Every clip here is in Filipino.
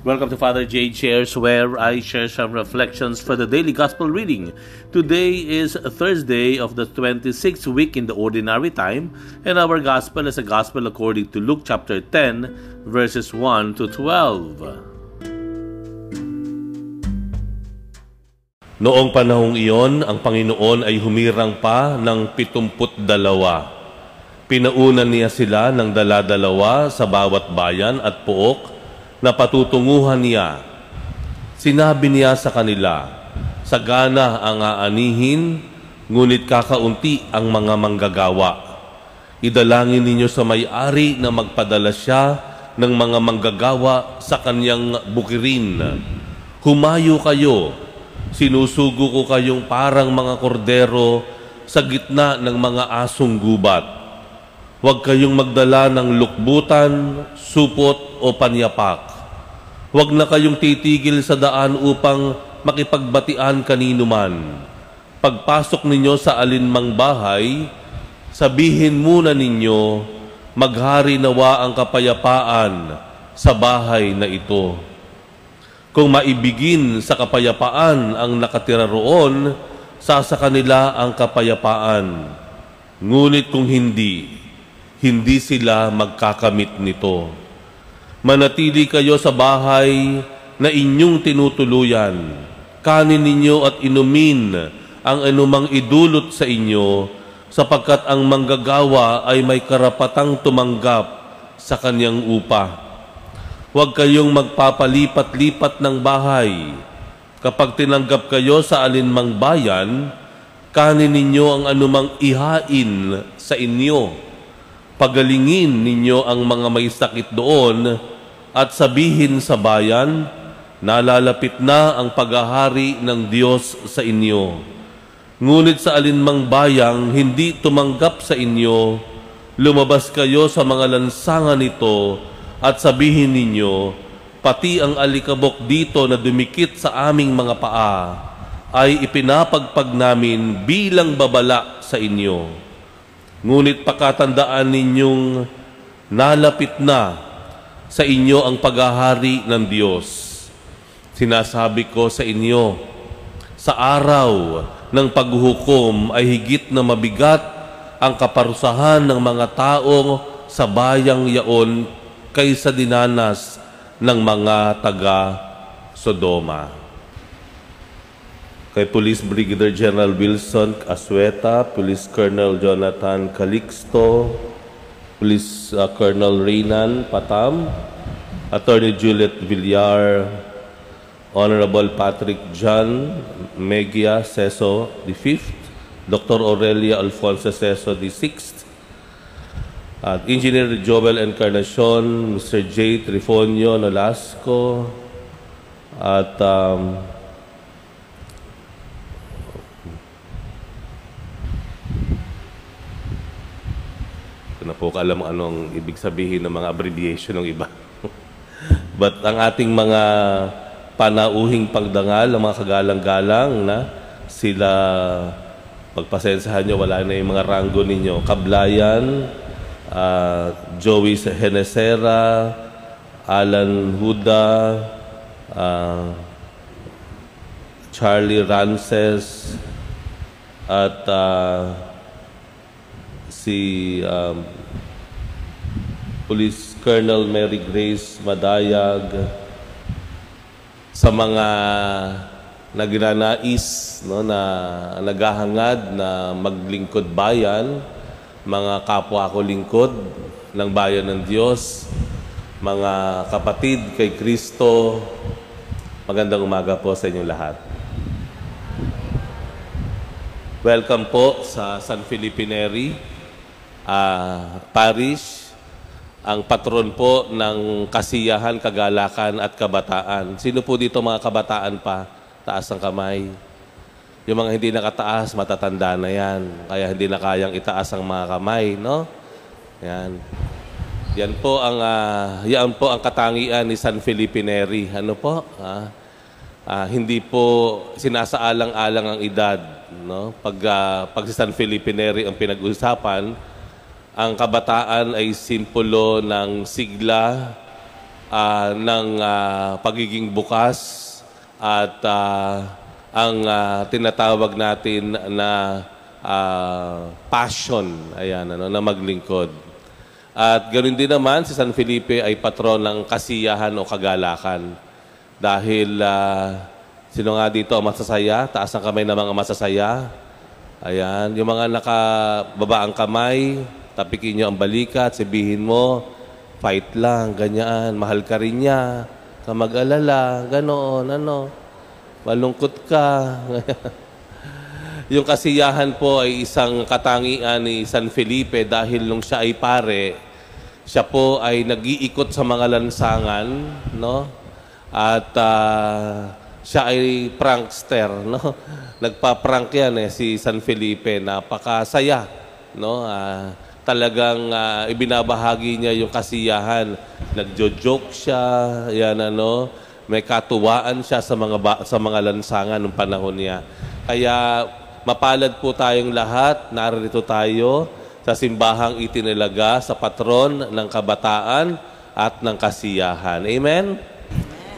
Welcome to Father J Shares, where I share some reflections for the daily gospel reading. Today is Thursday of the 26th week in the ordinary time, and our gospel is a gospel according to Luke chapter 10, verses 1 to 12. Noong panahong iyon, ang Panginoon ay humirang pa ng pitumput dalawa. Pinaunan niya sila ng daladalawa sa bawat bayan at puok na patutunguhan niya. Sinabi niya sa kanila, Sagana ang aanihin, ngunit kakaunti ang mga manggagawa. Idalangin ninyo sa may-ari na magpadala siya ng mga manggagawa sa kanyang bukirin. Humayo kayo, sinusugo ko kayong parang mga kordero sa gitna ng mga asong gubat. Huwag kayong magdala ng lukbutan, supot o panyapak. Huwag na kayong titigil sa daan upang makipagbatian kanino man. Pagpasok ninyo sa alinmang bahay, sabihin muna ninyo, maghari nawa ang kapayapaan sa bahay na ito. Kung maibigin sa kapayapaan ang nakatira roon, sa sa kanila ang kapayapaan. Ngunit kung hindi, hindi sila magkakamit nito. Manatili kayo sa bahay na inyong tinutuluyan. Kanin ninyo at inumin ang anumang idulot sa inyo sapagkat ang manggagawa ay may karapatang tumanggap sa kanyang upa. Huwag kayong magpapalipat-lipat ng bahay. Kapag tinanggap kayo sa alinmang bayan, kanin ninyo ang anumang ihain sa inyo pagalingin ninyo ang mga may sakit doon at sabihin sa bayan, nalalapit na ang paghahari ng Diyos sa inyo. Ngunit sa alinmang bayang hindi tumanggap sa inyo, lumabas kayo sa mga lansangan nito at sabihin ninyo, pati ang alikabok dito na dumikit sa aming mga paa ay ipinapagpag namin bilang babala sa inyo. Ngunit pakatandaan ninyong nalapit na sa inyo ang paghahari ng Diyos. Sinasabi ko sa inyo, sa araw ng paghuhukom ay higit na mabigat ang kaparusahan ng mga taong sa bayang yaon kaysa dinanas ng mga taga Sodoma kay Police Brigadier General Wilson Asweta, Police Colonel Jonathan Calixto, Police uh, Colonel Reynan Patam, Attorney Juliet Villar, Honorable Patrick John Megia Seso V, Dr. Aurelia Alfonso Seso VI, at Engineer Joel Encarnacion, Mr. J. Trifonio Nolasco, at um, na po alam anong ibig sabihin ng mga abbreviation ng iba. But ang ating mga panauhing pagdangal, ang mga kagalang-galang na sila, pagpasensahan nyo, wala na yung mga ranggo ninyo. Kablayan, uh, Joey Henesera, Alan Huda, uh, Charlie Rances, at uh, si um, Police Colonel Mary Grace Madayag sa mga nagnanais no, na naghahangad na maglingkod bayan, mga kapwa ko lingkod ng bayan ng Diyos, mga kapatid kay Kristo, magandang umaga po sa inyong lahat. Welcome po sa San Felipe Neri uh, Parish ang patron po ng kasiyahan, kagalakan at kabataan. Sino po dito mga kabataan pa? Taas ng kamay. Yung mga hindi nakataas, matatanda na yan. Kaya hindi na kayang itaas ang mga kamay, no? Yan. Yan po ang uh, yan po ang katangian ni San Felipe Neri. Ano po? Ah, uh, hindi po sinasaalang-alang ang edad, no? Pag uh, pag si San Felipe Neri ang pinag-usapan, ang kabataan ay simpulo ng sigla, ah, ng ah, pagiging bukas at ah, ang ah, tinatawag natin na ah, passion, ayan, ano, na maglingkod. At ganoon din naman, si San Felipe ay patron ng kasiyahan o kagalakan. Dahil, ah, sino nga dito ang masasaya? Taas ang kamay ng mga masasaya. Ayan, yung mga nakababa ang kamay, tapikin nyo ang balikat, sabihin mo, fight lang, ganyan, mahal ka rin niya, ka mag-alala, ganoon, ano, malungkot ka. yung kasiyahan po ay isang katangian ni San Felipe dahil nung siya ay pare, siya po ay nag-iikot sa mga lansangan, no? At ah, siya ay prankster, no? Nagpa-prank yan eh, si San Felipe. Napakasaya, no? Ah, talagang ah, ibinabahagi niya yung kasiyahan. Nagjo-joke siya, yan ano. May katuwaan siya sa mga ba- sa mga lansangan ng panahon niya. Kaya mapalad po tayong lahat. Narito tayo sa simbahang itinilaga sa patron ng kabataan at ng kasiyahan. Amen?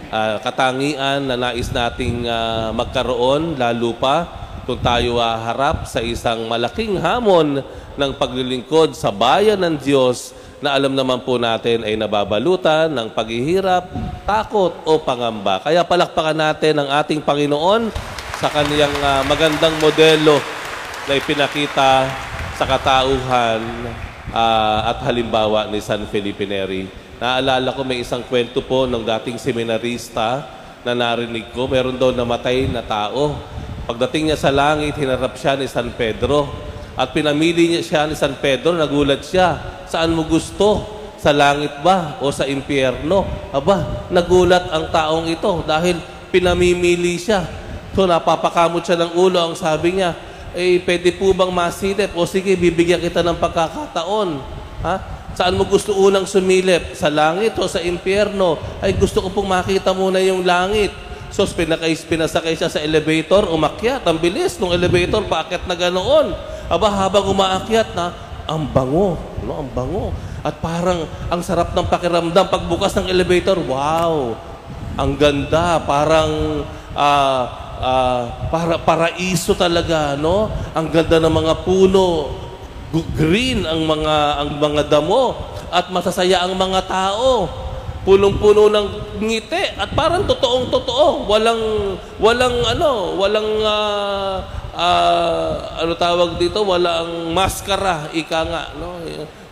Ah, katangian na nais nating ah, magkaroon, lalo pa kung tayo ah, harap sa isang malaking hamon ng paglilingkod sa bayan ng Diyos na alam naman po natin ay nababalutan ng paghihirap, takot o pangamba. Kaya palakpakan natin ang ating Panginoon sa kaniyang ah, magandang modelo na ipinakita sa katauhan ah, at halimbawa ni San Felipe Neri. Naalala ko may isang kwento po ng dating seminarista na narinig ko. Meron daw namatay na tao. Pagdating niya sa langit, hinarap siya ni San Pedro. At pinamili niya siya ni San Pedro, nagulat siya. Saan mo gusto? Sa langit ba o sa impyerno? Aba, nagulat ang taong ito dahil pinamimili siya. So napapakamot siya ng ulo. Ang sabi niya, eh, pwede po bang masilip? O sige, bibigyan kita ng pagkakataon. Ha? Saan mo gusto unang sumilip? Sa langit o sa impyerno? Ay gusto ko pong makita muna yung langit. So pinakay, pinasakay siya sa elevator, umakyat. Ang bilis ng elevator, paakyat na ganoon. Aba, habang umaakyat na, ang bango. No? Ang bango. At parang ang sarap ng pakiramdam. Pagbukas ng elevator, wow! Ang ganda. Parang ah, ah, para, paraiso talaga, no? Ang ganda ng mga puno. Green ang mga ang mga damo at masasaya ang mga tao. Punong-puno ng ngiti at parang totoong totoo. Walang walang ano, walang ah, ah, ano tawag dito, walang maskara, ika nga, no?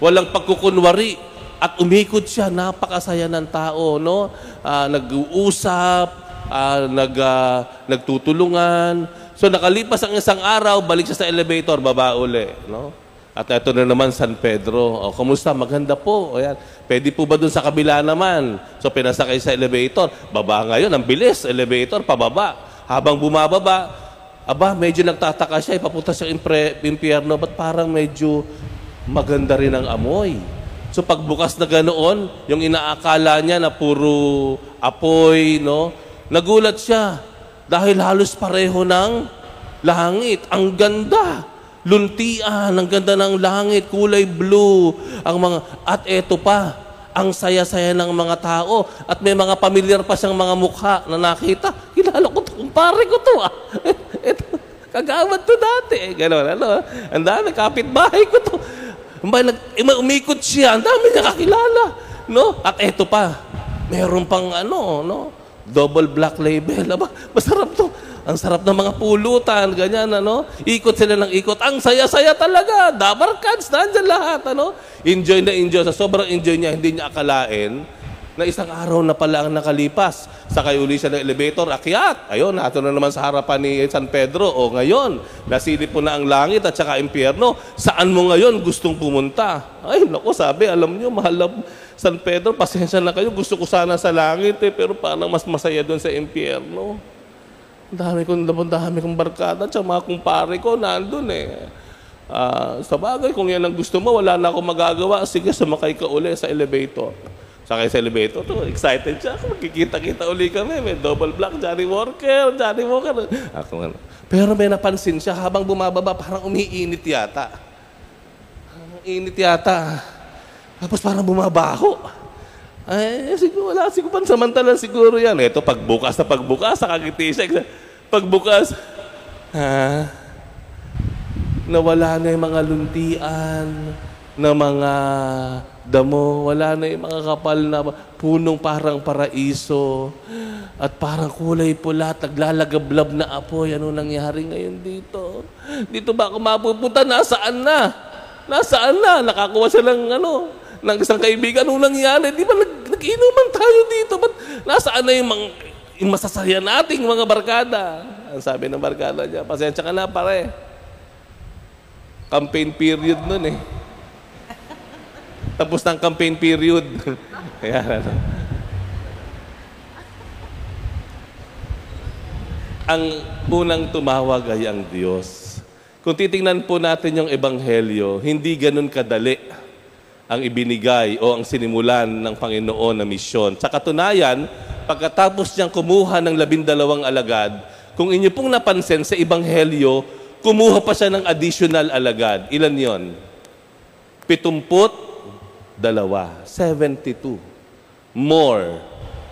Walang pagkukunwari at umikot siya, napakasaya ng tao, no? Ah, nag-uusap, ah, nag, ah, nagtutulungan. So nakalipas ang isang araw, balik siya sa elevator, baba uli, no? At ito na naman San Pedro. O, kumusta? Maganda po. O, yan. Pwede po ba dun sa kabila naman? So, pinasakay sa elevator. Baba ngayon, ang bilis. Elevator, pababa. Habang bumababa, aba, medyo nagtataka siya. Ipapunta sa impre, impyerno. Ba't parang medyo maganda rin ang amoy? So, pagbukas na ganoon, yung inaakala niya na puro apoy, no? Nagulat siya. Dahil halos pareho ng langit. Ang ganda luntian, ang ganda ng langit, kulay blue, ang mga, at eto pa, ang saya-saya ng mga tao, at may mga pamilyar pa siyang mga mukha na nakita. Kilala ko to, kumpare ko to ah. Eto, kagawad to dati. Eh, Ganon, ano, ang dami, kapitbahay ko to. Ba, nag, umikot siya, ang dami niya kakilala. No? At eto pa, meron pang ano, no? Double black label. Aba, masarap to. Ang sarap ng mga pulutan, ganyan, ano? Ikot sila ng ikot. Ang saya-saya talaga. Dabar cards, nandyan lahat, ano? Enjoy na enjoy. Sa sobrang enjoy niya, hindi niya akalain na isang araw na pala ang nakalipas. Sakay uli siya ng elevator, akyat. Ayun, nato na naman sa harapan ni San Pedro. O ngayon, nasilip mo na ang langit at saka impyerno. Saan mo ngayon gustong pumunta? Ay, naku, sabi, alam niyo, mahal San Pedro, pasensya na kayo. Gusto ko sana sa langit eh, pero parang mas masaya doon sa impyerno. Dami kong, ang dami kong barkada at mga kumpare ko nandun eh. Ah, sa bagay, kung yan ang gusto mo, wala na akong magagawa. Sige, sumakay ka uli sa elevator. Sakay sa elevator, to, excited siya. Magkikita-kita uli kami. May double black, Johnny Walker, Johnny Walker. Ako, ano. Pero may napansin siya, habang bumababa, parang umiinit yata. Ang init yata. Tapos parang bumabaho. Ay, siguro wala, siguro pansamantala siguro yan. Ito, pagbukas na pagbukas, nakagiti siya. Pagbukas, ha? Nawala na yung mga luntian, na mga damo, wala na yung mga kapal na punong parang paraiso, at parang kulay pula, naglalagablab na apoy. Ano nangyari ngayon dito? Dito ba ako mapupunta? Nasaan na? Nasaan na? Nakakuha siya ng ano, ng isang kaibigan. Ano nangyari? Di ba nag, nag-inuman tayo dito? Ba't nasaan na yung, mga, yung masasaya nating mga barkada? Ang sabi ng barkada niya, pasensya ka na pare. Campaign period nun eh. Tapos ng campaign period. Kaya ano. Ang unang tumawag ay ang Diyos. Kung titingnan po natin yung ebanghelyo, hindi ganun kadali ang ibinigay o ang sinimulan ng Panginoon na misyon. Sa katunayan, pagkatapos niyang kumuha ng labindalawang alagad, kung inyo pong napansin sa Ebanghelyo, kumuha pa siya ng additional alagad. Ilan yon? Pitumput, dalawa. 72. More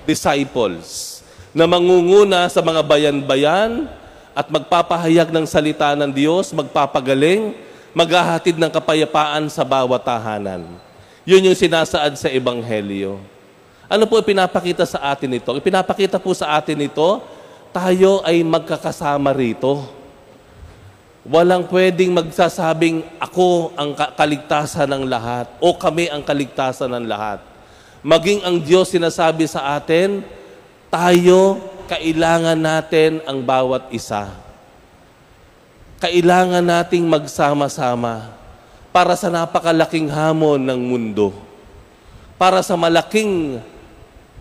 disciples na mangunguna sa mga bayan-bayan at magpapahayag ng salita ng Diyos, magpapagaling, maghahatid ng kapayapaan sa bawat tahanan. Yun yung sinasaad sa Ebanghelyo. Ano po ipinapakita sa atin ito? Ipinapakita po sa atin ito, tayo ay magkakasama rito. Walang pwedeng magsasabing ako ang kaligtasan ng lahat o kami ang kaligtasan ng lahat. Maging ang Diyos sinasabi sa atin, tayo kailangan natin ang bawat isa. Kailangan nating magsama-sama para sa napakalaking hamon ng mundo. Para sa malaking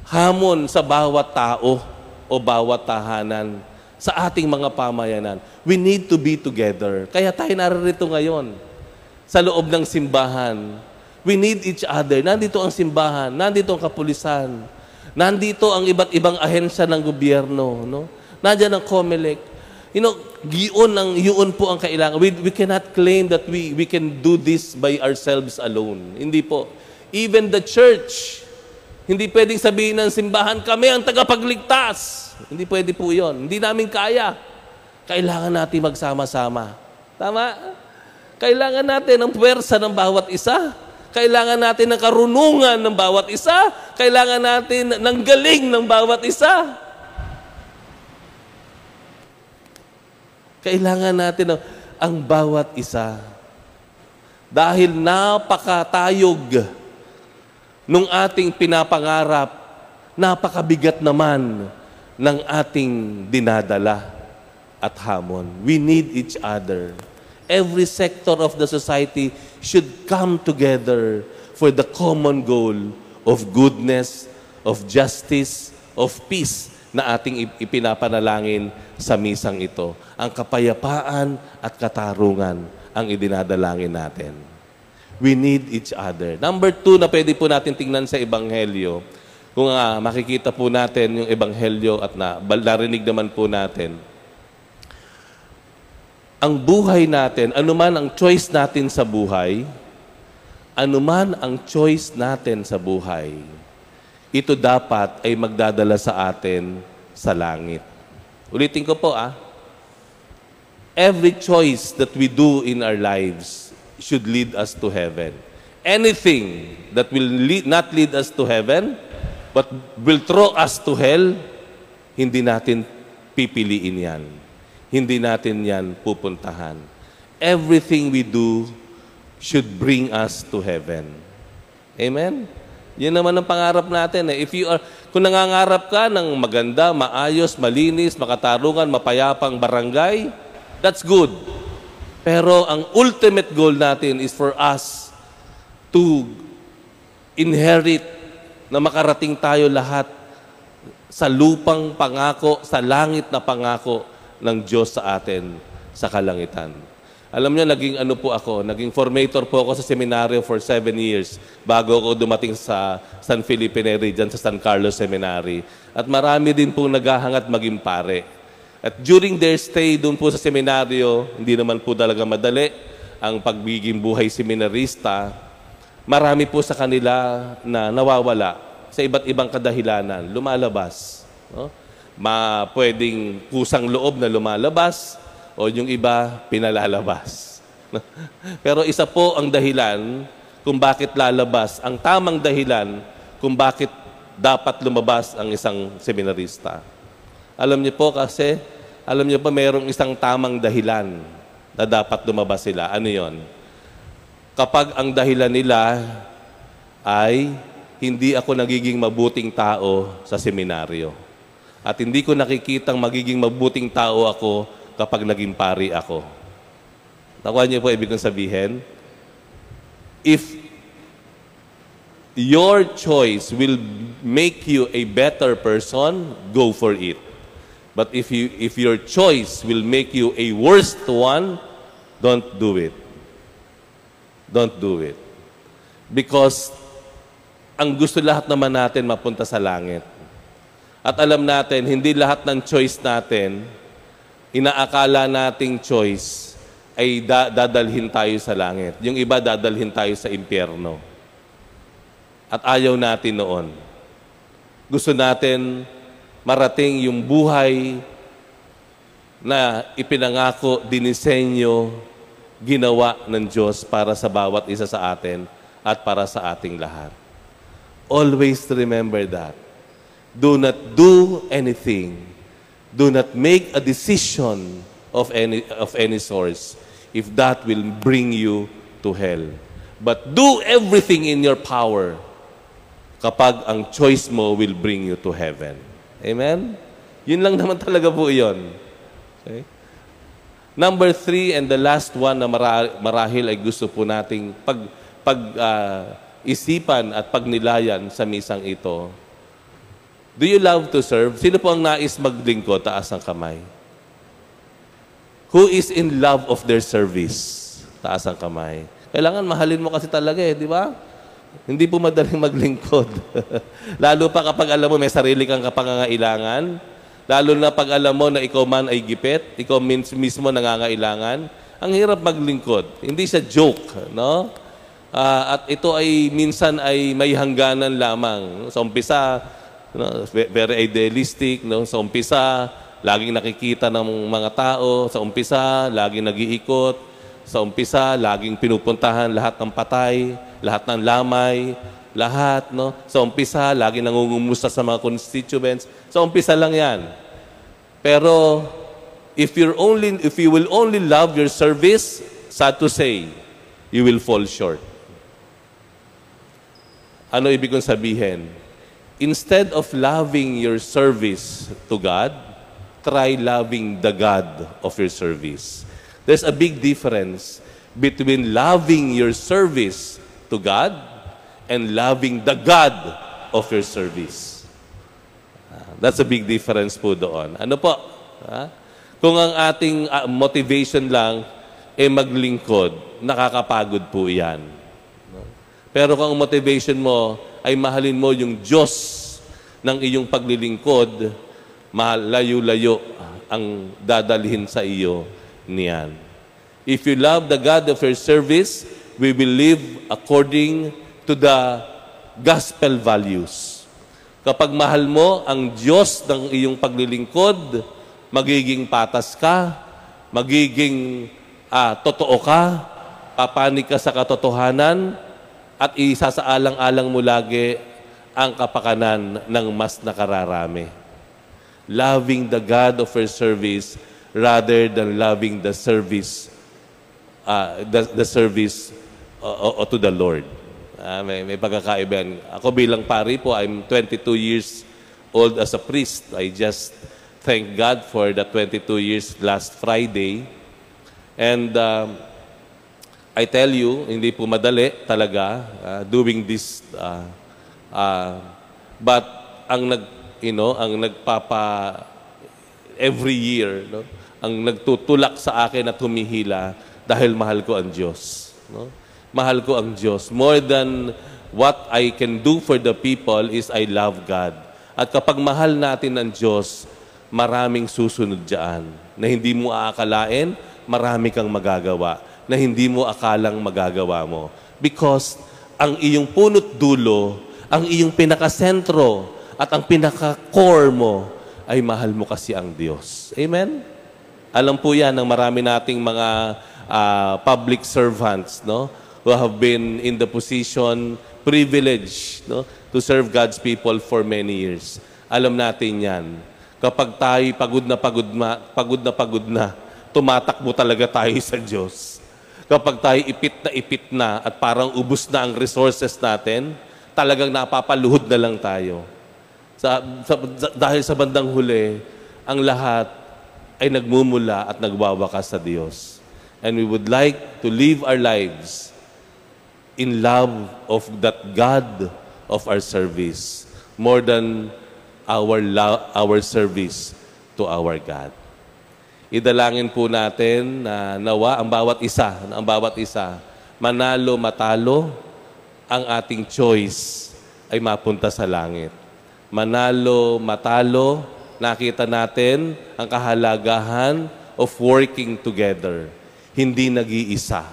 hamon sa bawat tao o bawat tahanan sa ating mga pamayanan. We need to be together. Kaya tayo narito ngayon sa loob ng simbahan. We need each other. Nandito ang simbahan, nandito ang kapulisan, nandito ang iba't ibang ahensya ng gobyerno, no? Nandiyan ang COMELEC. You know, yun, ang, yun po ang kailangan. We, we cannot claim that we, we can do this by ourselves alone. Hindi po. Even the church, hindi pwedeng sabihin ng simbahan, kami ang tagapagligtas. Hindi pwede po yon. Hindi namin kaya. Kailangan natin magsama-sama. Tama? Kailangan natin ang puwersa ng bawat isa. Kailangan natin ng karunungan ng bawat isa. Kailangan natin ng galing ng bawat isa. Kailangan natin ang, ang bawat isa. Dahil napakatayog nung ating pinapangarap, napakabigat naman ng ating dinadala at hamon. We need each other. Every sector of the society should come together for the common goal of goodness, of justice, of peace na ating ipinapanalangin sa misang ito. Ang kapayapaan at katarungan ang idinadalangin natin. We need each other. Number two na pwede po natin tingnan sa Ebanghelyo, kung uh, makikita po natin yung Ebanghelyo at na, narinig naman po natin, ang buhay natin, anuman ang choice natin sa buhay, anuman ang choice natin sa buhay, ito dapat ay magdadala sa atin sa langit. Ulitin ko po ah. Every choice that we do in our lives should lead us to heaven. Anything that will lead, not lead us to heaven, but will throw us to hell, hindi natin pipiliin yan. Hindi natin yan pupuntahan. Everything we do should bring us to heaven. Amen? Yan naman ang pangarap natin. Eh. If you are, kung nangangarap ka ng maganda, maayos, malinis, makatarungan, mapayapang barangay, that's good. Pero ang ultimate goal natin is for us to inherit na makarating tayo lahat sa lupang pangako, sa langit na pangako ng Diyos sa atin sa kalangitan. Alam niyo, naging ano po ako, naging formator po ako sa seminaryo for seven years bago ako dumating sa San Felipe dyan sa San Carlos Seminary. At marami din po naghahangat maging pare. At during their stay doon po sa seminaryo, hindi naman po talaga madali ang pagbiging buhay seminarista. Marami po sa kanila na nawawala sa iba't ibang kadahilanan, lumalabas. No? Ma, pwedeng kusang loob na lumalabas o yung iba pinalalabas. Pero isa po ang dahilan kung bakit lalabas, ang tamang dahilan kung bakit dapat lumabas ang isang seminarista. Alam niyo po kasi, alam niyo po mayroong isang tamang dahilan na dapat lumabas sila. Ano yon? Kapag ang dahilan nila ay hindi ako nagiging mabuting tao sa seminaryo. At hindi ko nakikitang magiging mabuting tao ako kapag naging pari ako. Nakuha niyo po ibig kong sabihin? If your choice will make you a better person, go for it. But if, you, if your choice will make you a worst one, don't do it. Don't do it. Because ang gusto lahat naman natin mapunta sa langit. At alam natin, hindi lahat ng choice natin, inaakala nating choice ay da- dadalhin tayo sa langit. Yung iba dadalhin tayo sa impyerno. At ayaw natin noon. Gusto natin marating yung buhay na ipinangako, dinisenyo, ginawa ng Diyos para sa bawat isa sa atin at para sa ating lahat. Always remember that. Do not do anything. Do not make a decision of any, of any source if that will bring you to hell. But do everything in your power kapag ang choice mo will bring you to heaven. Amen? Yun lang naman talaga po yun. Okay? Number three, and the last one na marahil ay gusto po nating pag, pag uh, isipan at pagnilayan sa misang ito. Do you love to serve? Sino po ang nais maglingkod? Taas ang kamay. Who is in love of their service? Taas ang kamay. Kailangan mahalin mo kasi talaga eh, di ba? Hindi po madaling maglingkod. Lalo pa kapag alam mo may sarili kang kapangangailangan, lalo na pag alam mo na ikaw man ay gipit, ikaw mismo nangangailangan, ang hirap maglingkod. Hindi siya joke, no? Uh, at ito ay minsan ay may hangganan lamang. Sa umpisa, no, very idealistic, no? Sa umpisa, laging nakikita ng mga tao. Sa umpisa, laging nag-iikot. Sa umpisa, laging pinupuntahan lahat ng patay lahat ng lamay, lahat, no? Sa umpisa, lagi nangungumusta sa mga constituents. Sa umpisa lang yan. Pero, if you're only, if you will only love your service, sad to say, you will fall short. Ano ibig kong sabihin? Instead of loving your service to God, try loving the God of your service. There's a big difference between loving your service to God and loving the God of your service. Uh, that's a big difference po doon. Ano po? Ha? Kung ang ating uh, motivation lang ay eh maglingkod, nakakapagod po yan. Pero kung ang motivation mo ay mahalin mo yung Diyos ng iyong paglilingkod, malayo-layo ang dadalhin sa iyo niyan. If you love the God of your service, we will live according to the gospel values. Kapag mahal mo ang Diyos ng iyong paglilingkod, magiging patas ka, magiging ah, totoo ka, papanig ka sa katotohanan, at isasaalang-alang mo lagi ang kapakanan ng mas nakararami. Loving the God of your service rather than loving the service uh, the, the service o, o to the Lord. Uh, may, may pagkakaiba yan. Ako bilang pari po, I'm 22 years old as a priest. I just thank God for the 22 years last Friday. And um, I tell you, hindi po madali talaga uh, doing this. Uh, uh, but ang nag, you know, ang nagpapa every year, no? ang nagtutulak sa akin at humihila dahil mahal ko ang Diyos. No? mahal ko ang Diyos. More than what I can do for the people is I love God. At kapag mahal natin ang Diyos, maraming susunod dyan na hindi mo aakalain, marami kang magagawa na hindi mo akalang magagawa mo. Because ang iyong punot dulo, ang iyong pinakasentro at ang pinaka-core mo ay mahal mo kasi ang Diyos. Amen? Alam po yan ng marami nating mga uh, public servants no? who have been in the position, privilege no? to serve God's people for many years. Alam natin yan. Kapag tayo pagod na pagod na, pagod na pagod na, tumatakbo talaga tayo sa Diyos. Kapag tayo ipit na ipit na at parang ubus na ang resources natin, talagang napapaluhod na lang tayo. Sa, sa, dahil sa bandang huli, ang lahat ay nagmumula at nagwawakas sa Diyos. And we would like to live our lives in love of that God of our service more than our our service to our God. Idalangin po natin na nawa ang bawat isa, ang bawat isa, manalo, matalo, ang ating choice ay mapunta sa langit manalo, matalo, nakita natin ang kahalagahan of working together. Hindi nag-iisa.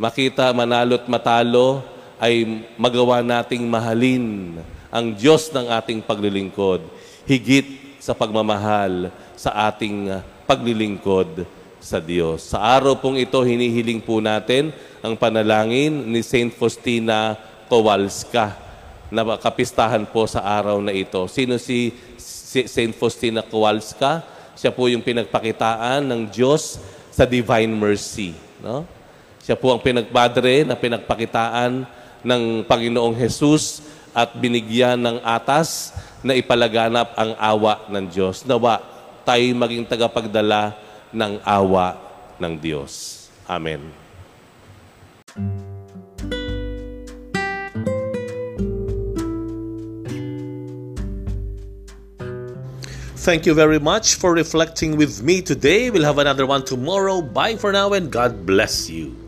Makita manalo at matalo ay magawa nating mahalin ang Diyos ng ating paglilingkod, higit sa pagmamahal sa ating paglilingkod sa Diyos. Sa araw pong ito, hinihiling po natin ang panalangin ni Saint Faustina Kowalska na kapistahan po sa araw na ito. Sino si St. Faustina Kowalska? Siya po yung pinagpakitaan ng Diyos sa divine mercy. No? Siya po ang pinagpadre na pinagpakitaan ng Panginoong Jesus at binigyan ng atas na ipalaganap ang awa ng Diyos. Nawa, tayo maging tagapagdala ng awa ng Diyos. Amen. Thank you very much for reflecting with me today. We'll have another one tomorrow. Bye for now and God bless you.